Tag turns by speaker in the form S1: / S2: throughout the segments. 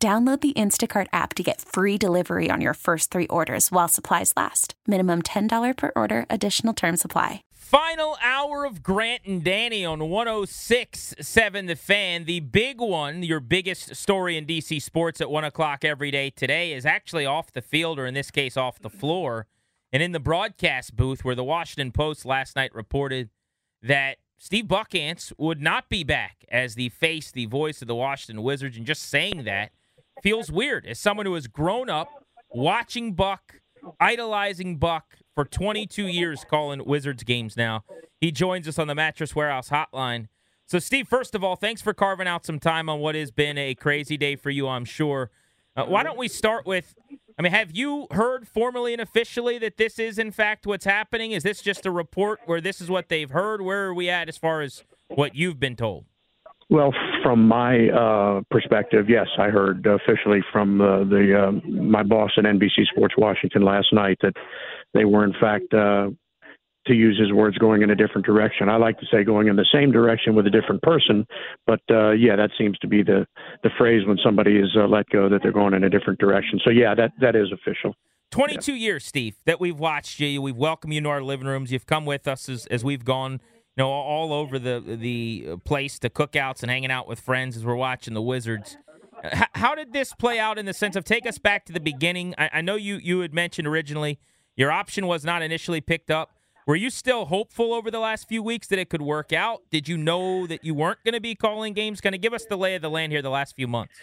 S1: Download the Instacart app to get free delivery on your first three orders while supplies last. Minimum $10 per order, additional term supply.
S2: Final hour of Grant and Danny on 106.7 The Fan. The big one, your biggest story in DC sports at 1 o'clock every day today, is actually off the field, or in this case, off the floor. And in the broadcast booth, where the Washington Post last night reported that Steve Buckhantz would not be back as the face, the voice of the Washington Wizards. And just saying that feels weird as someone who has grown up watching Buck, idolizing Buck for 22 years, calling Wizards games now. He joins us on the Mattress Warehouse hotline. So, Steve, first of all, thanks for carving out some time on what has been a crazy day for you, I'm sure. Uh, why don't we start with I mean, have you heard formally and officially that this is, in fact, what's happening? Is this just a report where this is what they've heard? Where are we at as far as what you've been told?
S3: Well, from my uh, perspective, yes, I heard officially from uh, the uh, my boss at NBC Sports Washington last night that they were in fact, uh, to use his words, going in a different direction. I like to say going in the same direction with a different person, but uh, yeah, that seems to be the the phrase when somebody is uh, let go that they're going in a different direction. So yeah, that that is official.
S2: 22 yeah. years, Steve, that we've watched you. We've welcomed you into our living rooms. You've come with us as, as we've gone you know, all over the the uh, place to cookouts and hanging out with friends as we're watching the Wizards. How did this play out in the sense of take us back to the beginning? I, I know you you had mentioned originally your option was not initially picked up. Were you still hopeful over the last few weeks that it could work out? Did you know that you weren't going to be calling games? Kind of give us the lay of the land here the last few months.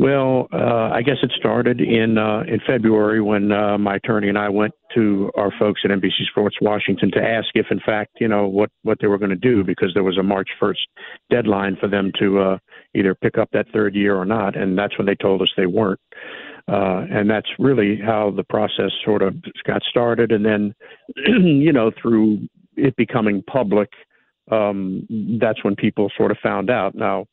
S3: Well, uh, I guess it started in uh, in February when uh, my attorney and I went to our folks at NBC Sports Washington to ask if, in fact, you know what what they were going to do because there was a March 1st deadline for them to uh, either pick up that third year or not, and that's when they told us they weren't. Uh, and that's really how the process sort of got started, and then, you know, through it becoming public, um, that's when people sort of found out. Now,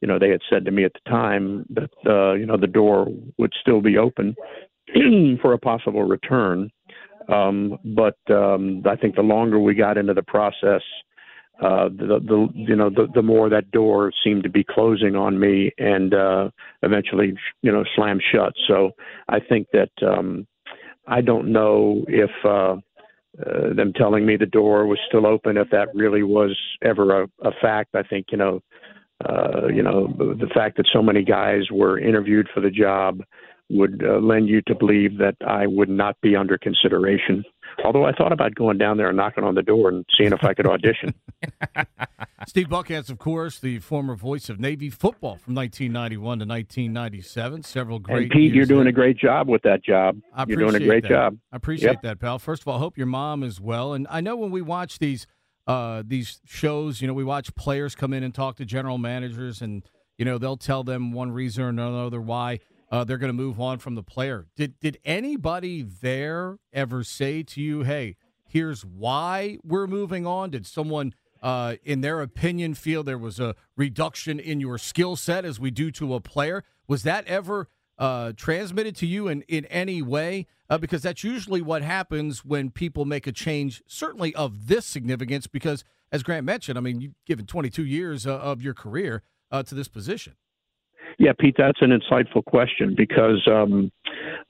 S3: you know, they had said to me at the time that, uh, you know, the door would still be open for a possible return. Um, but um, I think the longer we got into the process, uh, the, the you know the, the more that door seemed to be closing on me and uh, eventually you know slammed shut. So I think that um, I don't know if uh, uh, them telling me the door was still open if that really was ever a, a fact. I think you know uh, you know, the fact that so many guys were interviewed for the job would uh, lend you to believe that I would not be under consideration. Although I thought about going down there and knocking on the door and seeing if I could audition.
S4: Steve Buckhantz, of course, the former voice of Navy football from 1991 to 1997. Several great.
S3: And Pete, you're doing there. a great job with that job.
S4: I
S3: you're doing a great
S4: that.
S3: job.
S4: I appreciate yep. that, pal. First of all, I hope your mom is well. And I know when we watch these uh, these shows, you know, we watch players come in and talk to general managers, and you know they'll tell them one reason or another why uh, they're going to move on from the player. Did did anybody there ever say to you, "Hey, here's why we're moving on"? Did someone, uh, in their opinion, feel there was a reduction in your skill set as we do to a player? Was that ever uh, transmitted to you in, in any way? Uh, because that's usually what happens when people make a change, certainly of this significance, because as Grant mentioned, I mean, you've given 22 years uh, of your career uh, to this position.
S3: Yeah, Pete, that's an insightful question because um,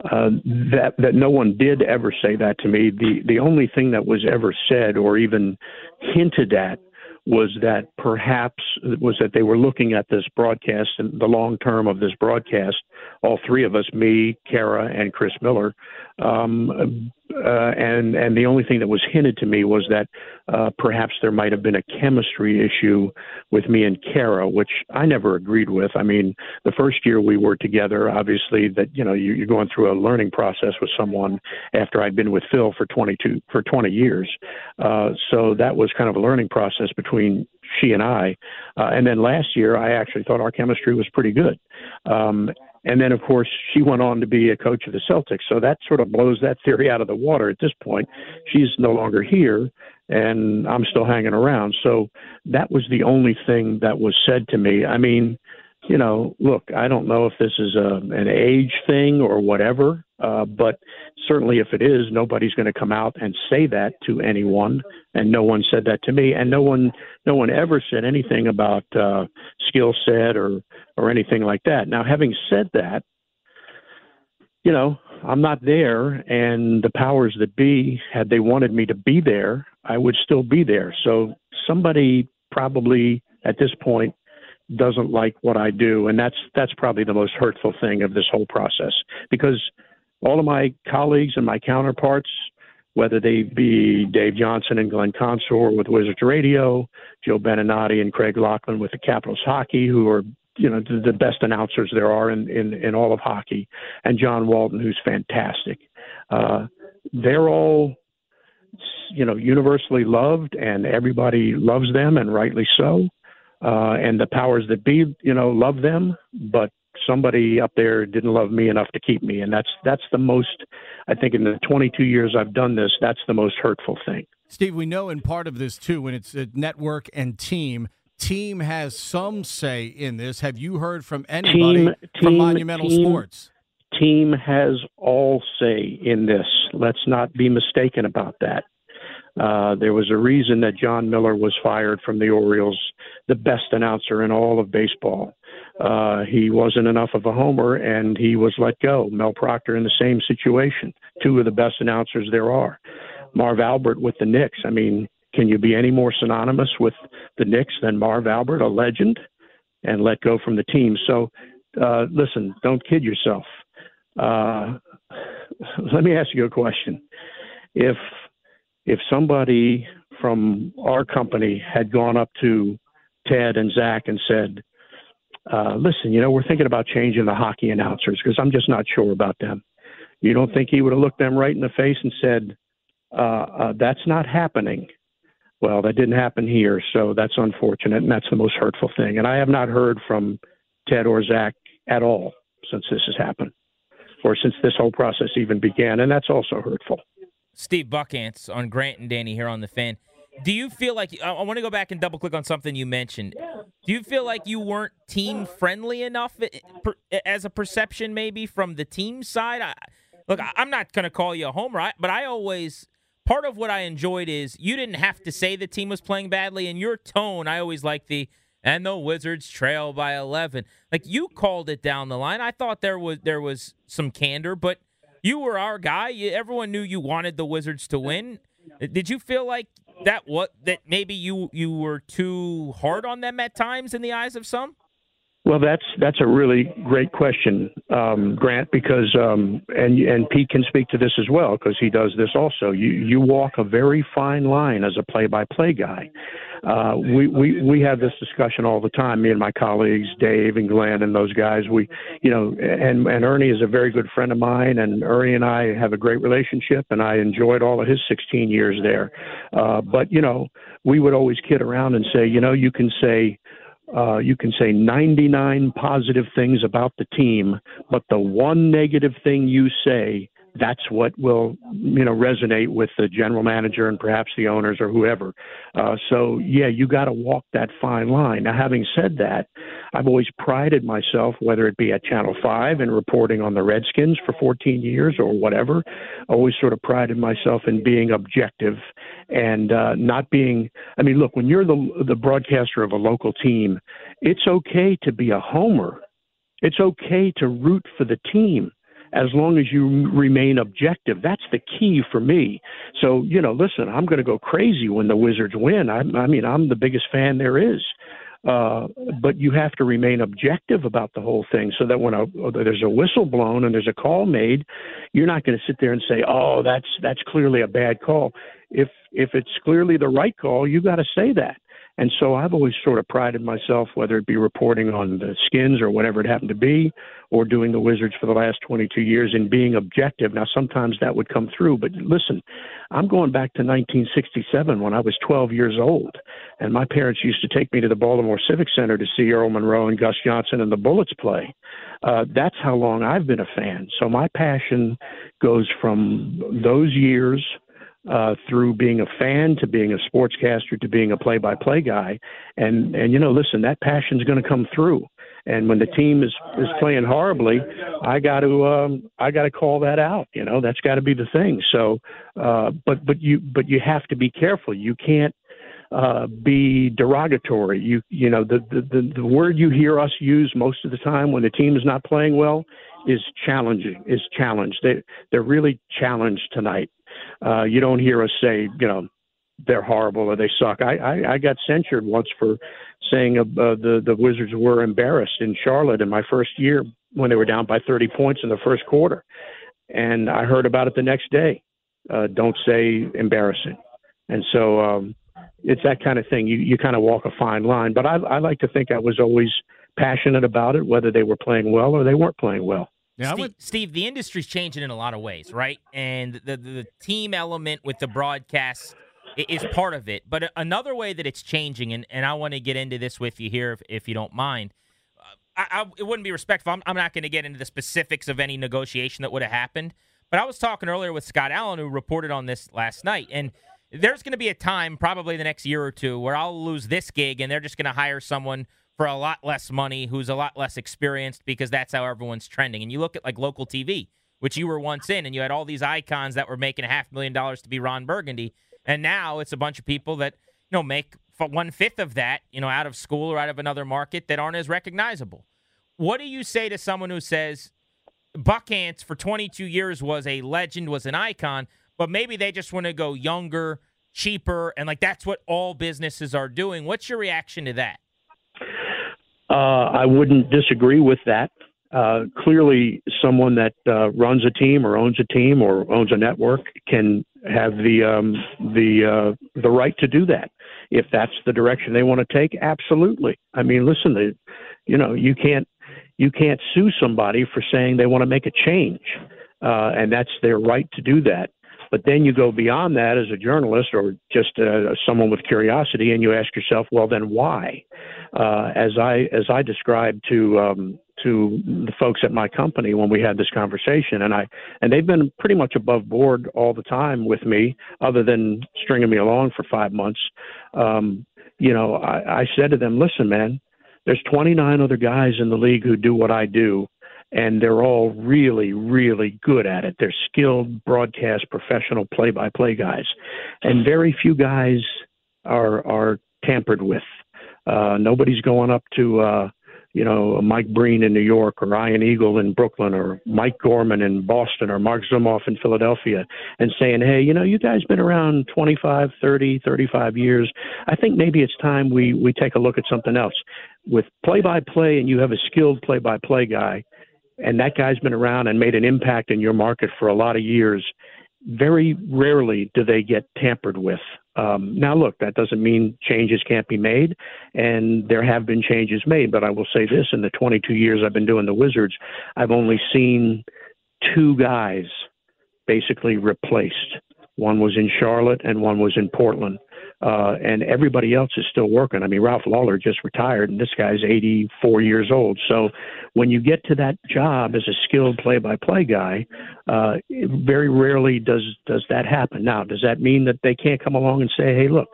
S3: uh, that that no one did ever say that to me. The the only thing that was ever said or even hinted at was that perhaps was that they were looking at this broadcast and the long term of this broadcast. All three of us, me, Kara, and Chris Miller, um, uh, and and the only thing that was hinted to me was that uh, perhaps there might have been a chemistry issue with me and Kara, which I never agreed with. I mean, the first year we were together, obviously that you know you, you're going through a learning process with someone after I'd been with Phil for 22 for 20 years, uh, so that was kind of a learning process between she and I. Uh, and then last year, I actually thought our chemistry was pretty good. Um, and then, of course, she went on to be a coach of the Celtics. So that sort of blows that theory out of the water at this point. She's no longer here, and I'm still hanging around. So that was the only thing that was said to me. I mean, you know, look, I don't know if this is a, an age thing or whatever, uh, but certainly if it is, nobody's going to come out and say that to anyone, and no one said that to me, and no one, no one ever said anything about uh, skill set or or anything like that. Now, having said that, you know, I'm not there, and the powers that be, had they wanted me to be there, I would still be there. So somebody probably at this point doesn't like what I do, and that's that's probably the most hurtful thing of this whole process because all of my colleagues and my counterparts, whether they be Dave Johnson and Glenn Consor with Wizards Radio, Joe Beninati and Craig Laughlin with the Capitals Hockey, who are you know the, the best announcers there are in, in in all of hockey, and John Walton, who's fantastic. Uh, they're all you know universally loved, and everybody loves them, and rightly so uh, and the powers that be, you know, love them, but somebody up there didn't love me enough to keep me, and that's that's the most. I think in the 22 years I've done this, that's the most hurtful thing.
S4: Steve, we know in part of this too, when it's a network and team, team has some say in this. Have you heard from anybody
S3: team,
S4: from
S3: team,
S4: Monumental
S3: team,
S4: Sports?
S3: Team has all say in this. Let's not be mistaken about that. Uh, there was a reason that Jon Miller was fired from the Orioles, the best announcer in all of baseball. Uh, he wasn't enough of a homer, and he was let go. Mel Proctor in the same situation. Two of the best announcers there are. Marv Albert with the Knicks. I mean, can you be any more synonymous with the Knicks than Marv Albert, a legend, and let go from the team? So, uh, listen, don't kid yourself. Uh, let me ask you a question. If if somebody from our company had gone up to Ted and Zach and said, uh, listen, you know, we're thinking about changing the hockey announcers because I'm just not sure about them. You don't think he would have looked them right in the face and said, uh, uh, that's not happening? Well, that didn't happen here, so that's unfortunate, and that's the most hurtful thing. And I have not heard from Ted or Zach at all since this has happened, or since this whole process even began, and that's also hurtful.
S2: Steve Buckhantz on Grant and Danny here on the fan. Do you feel like I, want to go back and double click on something you mentioned? Do you feel like you weren't team friendly enough eh, as a perception, maybe from the team side? I, look, I'm not going to call you a homer, but I always part of what I enjoyed is you didn't have to say the team was playing badly, and your tone. I always like the and the Wizards trail by 11. Like you called it down the line. I thought there was there was some candor, but you were our guy. everyone knew you wanted the Wizards to win. Uh, did you feel like that what that maybe you you were too hard on them at times in the eyes of some?
S3: Well, that's that's a really great question, um, Grant, because um, and and Pete can speak to this as well because he does this also. You you walk a very fine line as a play-by-play guy. Uh, we we we have this discussion all the time. Me and my colleagues, Dave and Glenn, and those guys. We, you know, and and Ernie is a very good friend of mine, and Ernie and I have a great relationship, and I enjoyed all of his 16 years there. Uh, but you know, we would always kid around and say, you know, you can say uh, you can say 99 positive things about the team, but the one negative thing you say, that's what will you know resonate with the general manager and perhaps the owners or whoever. Uh, so yeah, you got to walk that fine line. Now, having said that, I've always prided myself, whether it be at Channel Five and reporting on the Redskins for 14 years or whatever, always sort of prided myself in being objective and uh, not being. I mean, look, when you're the the broadcaster of a local team, it's okay to be a homer. It's okay to root for the team as long as you remain objective. That's the key for me. So, you know, listen, I'm going to go crazy when the Wizards win. I, I mean, I'm the biggest fan there is. Uh, but you have to remain objective about the whole thing so that when a, there's a whistle blown and there's a call made, you're not going to sit there and say, "Oh, that's that's clearly a bad call." If if it's clearly the right call, you got to say that. And so I've always sort of prided myself, whether it be reporting on the skins or whatever it happened to be, or doing the Wizards for the last 22 years in being objective. Now, sometimes that would come through, but listen, I'm going back to 1967 when I was 12 years old, and my parents used to take me to the Baltimore Civic Center to see Earl Monroe and Gus Johnson and the Bullets play. Uh, that's how long I've been a fan. So my passion goes from those years uh, through being a fan to being a sportscaster to being a play-by-play guy, and and you know, listen, that passion's going to come through. And when the team is is playing horribly, I got to um, I got to call that out. You know, that's got to be the thing. So, uh, but but you but you have to be careful. You can't uh, be derogatory. You you know the, the the word you hear us use most of the time when the team is not playing well is challenging. Is challenged. They they're really challenged tonight. Uh, you don't hear us say, you know, they're horrible or they suck. I, I, I got censured once for saying uh, the the Wizards were embarrassed in Charlotte in my first year when they were down by 30 points in the first quarter, and I heard about it the next day. Uh, don't say embarrassing, and so um, it's that kind of thing. You you kind of walk a fine line, but I, I like to think I was always passionate about it, whether they were playing well or they weren't playing well.
S2: Yeah, Steve, would... Steve, the industry's changing in a lot of ways, right? And the, the, team element with the broadcast is part of it. But another way that it's changing, and, and I want to get into this with you here, if, if you don't mind. Uh, I, I, it wouldn't be respectful. I'm, I'm not going to get into the specifics of any negotiation that would have happened. But I was talking earlier with Scott Allen, who reported on this last night, and there's going to be a time, probably the next year or two, where I'll lose this gig, and they're just going to hire someone for a lot less money, who's a lot less experienced because that's how everyone's trending. And you look at like local TV, which you were once in, and you had all these icons that were making a half million dollars to be Ron Burgundy, and now it's a bunch of people that you know make one fifth of that, you know, out of school or out of another market that aren't as recognizable. What do you say to someone who says Buckhantz for 22 years was a legend, was an icon, but maybe they just want to go younger, cheaper, and like that's what all businesses are doing? What's your reaction to that?
S3: Uh, I wouldn't disagree with that. Uh, clearly, someone that uh, runs a team or owns a team or owns a network can have the um, the uh, the right to do that if that's the direction they want to take. Absolutely. I mean, listen, the, you know, you can't you can't sue somebody for saying they want to make a change, uh, and that's their right to do that. But then you go beyond that as a journalist or just uh, someone with curiosity, and you ask yourself, well, then why? Uh, as I as I described to um, to the folks at my company when we had this conversation, and I and they've been pretty much above board all the time with me, other than stringing me along for five months. Um, you know, I, I said to them, listen, man, there's 29 other guys in the league who do what I do and they're all really, really good at it. They're skilled broadcast professional play by play guys. And very few guys are are tampered with. Uh, nobody's going up to uh, you know, Mike Breen in New York or Ian Eagle in Brooklyn or Mike Gorman in Boston or Marc Zumoff in Philadelphia and saying, hey, you know, you guys been around 25, 30, 35 years. I think maybe it's time we, we take a look at something else. With play by play and you have a skilled play by play guy, and that guy's been around and made an impact in your market for a lot of years, very rarely do they get tampered with. Um, now, look, that doesn't mean changes can't be made, and there have been changes made. But I will say this: in the 22 years I've been doing the Wizards, I've only seen two guys basically replaced. One was in Charlotte, and one was in Portland uh, and everybody else is still working. I mean, Ralph Lawler just retired, and this guy's 84 years old. So when you get to that job as a skilled play-by-play guy, uh, very rarely does does that happen. Now, does that mean that they can't come along and say, "Hey, look,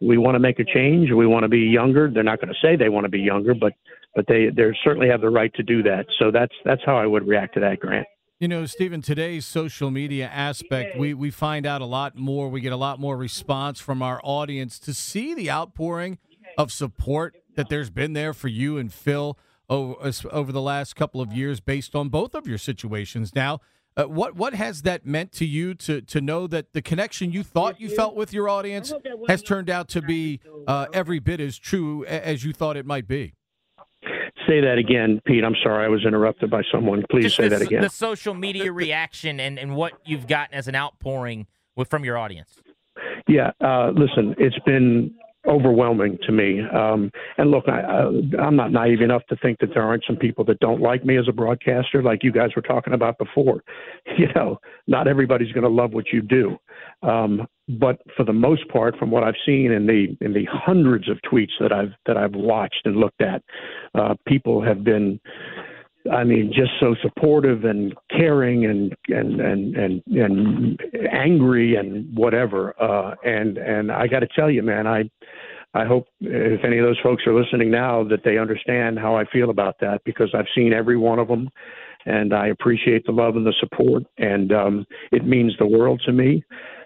S3: we want to make a change, we want to be younger"? They're not going to say they want to be younger, but but they they certainly have the right to do that. So that's that's how I would react to that, Grant.
S4: You know, Stephen, today's social media aspect, we, we find out a lot more. We get a lot more response from our audience to see the outpouring of support that there's been there for you and Phil over, over the last couple of years based on both of your situations. Now, uh, what what has that meant to you to to know that the connection you thought you felt with your audience has turned out to be uh, every bit as true as you thought it might be?
S3: Say that again, Pete. I'm sorry, I was interrupted by someone. Please
S2: Just
S3: say
S2: the,
S3: that again.
S2: The social media reaction and, and what you've gotten as an outpouring with, from your audience.
S3: Yeah, uh, listen, it's been overwhelming to me. Um, and look, I, I, I'm not naive enough to think that there aren't some people that don't like me as a broadcaster, like you guys were talking about before. You know, not everybody's going to love what you do. Um, but for the most part, from what I've seen in the in the hundreds of tweets that I've that I've watched and looked at, uh, people have been I mean, just so supportive and caring and and and and, and angry and whatever. Uh, and and I got to tell you, man, I I hope if any of those folks are listening now that they understand how I feel about that because I've seen every one of them, and I appreciate the love and the support, and um, it means the world to me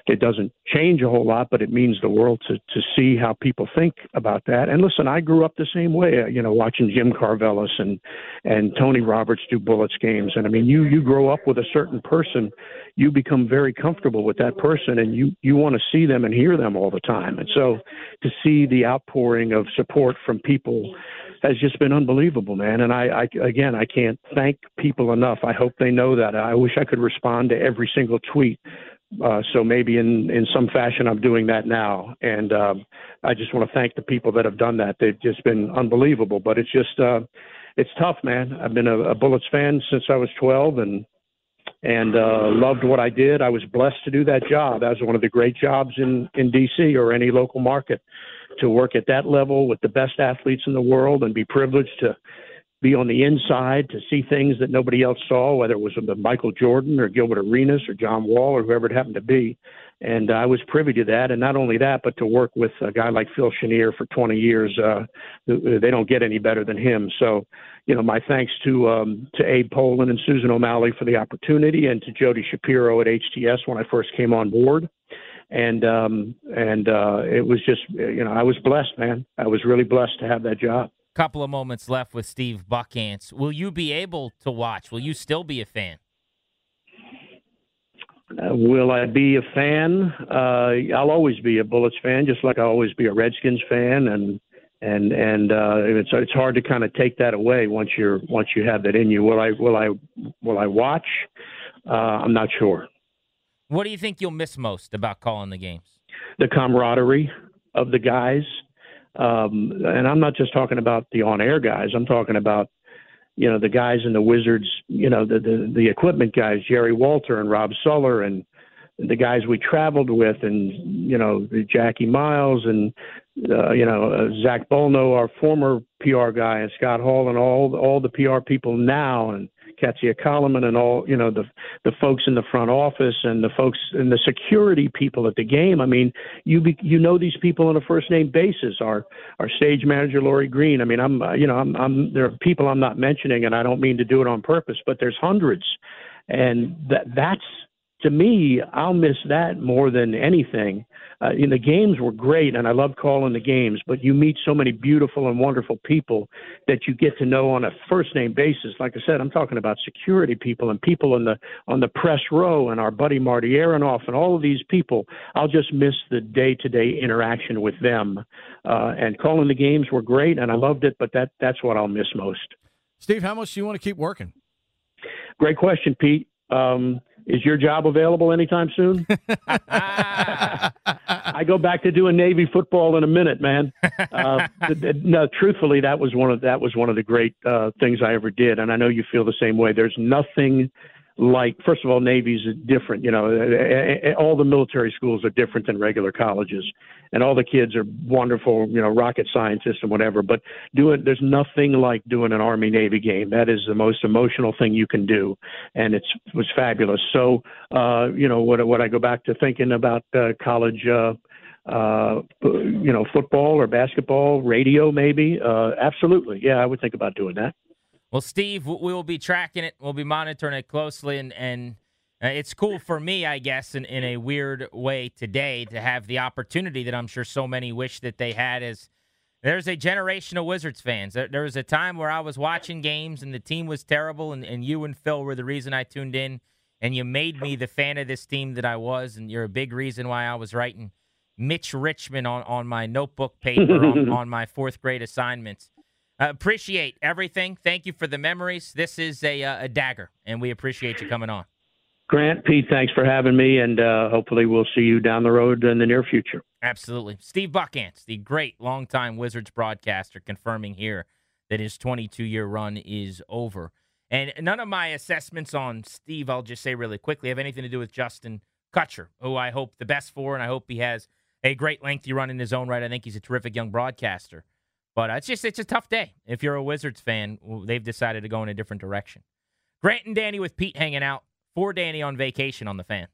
S3: it doesn't change a whole lot, but it means the world to to see how people think about that. And listen, I grew up the same way, uh, you know, watching Jim Karvellas and and Tony Roberts do Bullets games. And I mean, you you grow up with a certain person, you become very comfortable with that person, and you you want to see them and hear them all the time. And so, to see the outpouring of support from people has just been unbelievable, man. And I, I again, I can't thank people enough. I hope they know that. I wish I could respond to every single tweet uh, so maybe in, in some fashion, I'm doing that now. And um, I just want to thank the people that have done that. They've just been unbelievable. But it's just, uh, it's tough, man. I've been a, a Bullets fan since I was 12 and and uh, loved what I did. I was blessed to do that job. That was one of the great jobs in, in D.C. or any local market to work at that level with the best athletes in the world and be privileged to be on the inside to see things that nobody else saw, whether it was with Michael Jordan or Gilbert Arenas or John Wall or whoever it happened to be. And I was privy to that. And not only that, but to work with a guy like Phil Chenier for 20 years, uh, they don't get any better than him. So, you know, my thanks to um, to Abe Pollin and Susan O'Malley for the opportunity, and to Jody Shapiro at HTS when I first came on board and um and uh it was just you know I was blessed man I was really blessed to have that job
S2: couple of moments left with Steve Buckhantz. Will you be able to watch? Will you still be a fan?
S3: Uh, will I be a fan? Uh, I'll always be a Bullets fan, just like I'll always be a Redskins fan, and and and uh, it's it's hard to kind of take that away once you're once you have that in you. Will I will I will I watch? Uh, I'm not sure.
S2: What do you think you'll miss most about calling the games?
S3: The camaraderie of the guys. Um, and I'm not just talking about the on-air guys. I'm talking about you know the guys in the Wizards. You know the the, the equipment guys, Jerry Walter and Rob Suller, and the guys we traveled with, and you know Jackie Miles and uh, you know uh, Zack Bolno, our former PR guy, and Scott Hall, and all all the PR people now, and Katsia Koloman and all, you know, the the folks in the front office and the folks and the security people at the game. I mean, you be, you know these people on a first name basis. Our our stage manager Lori Green. I mean, I'm uh, you know I'm I'm there are people I'm not mentioning, and I don't mean to do it on purpose, but there's hundreds, and that that's to me, I'll miss that more than anything uh, and the games were great, and I love calling the games. But you meet so many beautiful and wonderful people that you get to know on a first name basis. Like I said, I'm talking about security people and people on the on the press row, and our buddy Marty Aronoff, and all of these people. I'll just miss the day to day interaction with them. Uh, and calling the games were great, and I loved it. But that that's what I'll miss most.
S4: Steve, how much do you want to keep working?
S3: Great question, Pete. Um, is your job available anytime soon? I go back to doing Navy football in a minute, man. Uh, no, truthfully, that was one of that was one of the great uh, things I ever did, and I know you feel the same way. There's nothing like first of all navy's different you know all the military schools are different than regular colleges and all the kids are wonderful you know rocket scientists and whatever but doing there's nothing like doing an army navy game that is the most emotional thing you can do and it's it was fabulous so uh you know what what i go back to thinking about uh, college uh uh, you know, football or basketball, radio, maybe. Uh, absolutely, yeah, I would think about doing that.
S2: Well, Steve, we will be tracking it. We'll be monitoring it closely, and and uh, it's cool for me, I guess, in, in a weird way today to have the opportunity that I'm sure so many wish that they had. As there's a generation of Wizards fans. There, there was a time where I was watching games and the team was terrible, and, and you and Phil were the reason I tuned in, and you made me the fan of this team that I was, and you're a big reason why I was writing Mitch Richmond on, on my notebook paper on, on my fourth grade assignments. Uh, appreciate everything. Thank you for the memories. This is a, uh, a dagger, and we appreciate you coming on.
S3: Grant, Pete, thanks for having me, and uh, hopefully we'll see you down the road in the near future.
S2: Absolutely. Steve Buckhantz, the great longtime Wizards broadcaster, confirming here that his 22 year run is over. And none of my assessments on Steve, I'll just say really quickly, have anything to do with Justin Kutcher, who I hope the best for, and I hope he has a great lengthy run in his own right. I think he's a terrific young broadcaster. But uh, it's just it's a tough day. If you're a Wizards fan, they've decided to go in a different direction. Grant and Danny with Pete hanging out. For Danny on vacation on the fan.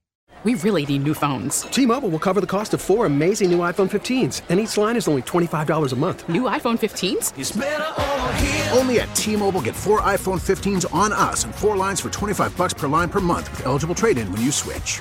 S5: We really need new phones.
S6: T-Mobile will cover the cost of four amazing new iPhone 15s, and each line is only $25 a month.
S5: New iPhone 15s?
S7: Only at T-Mobile get four iPhone 15s on us and four lines for 25 bucks per line per month with eligible trade-in when you switch.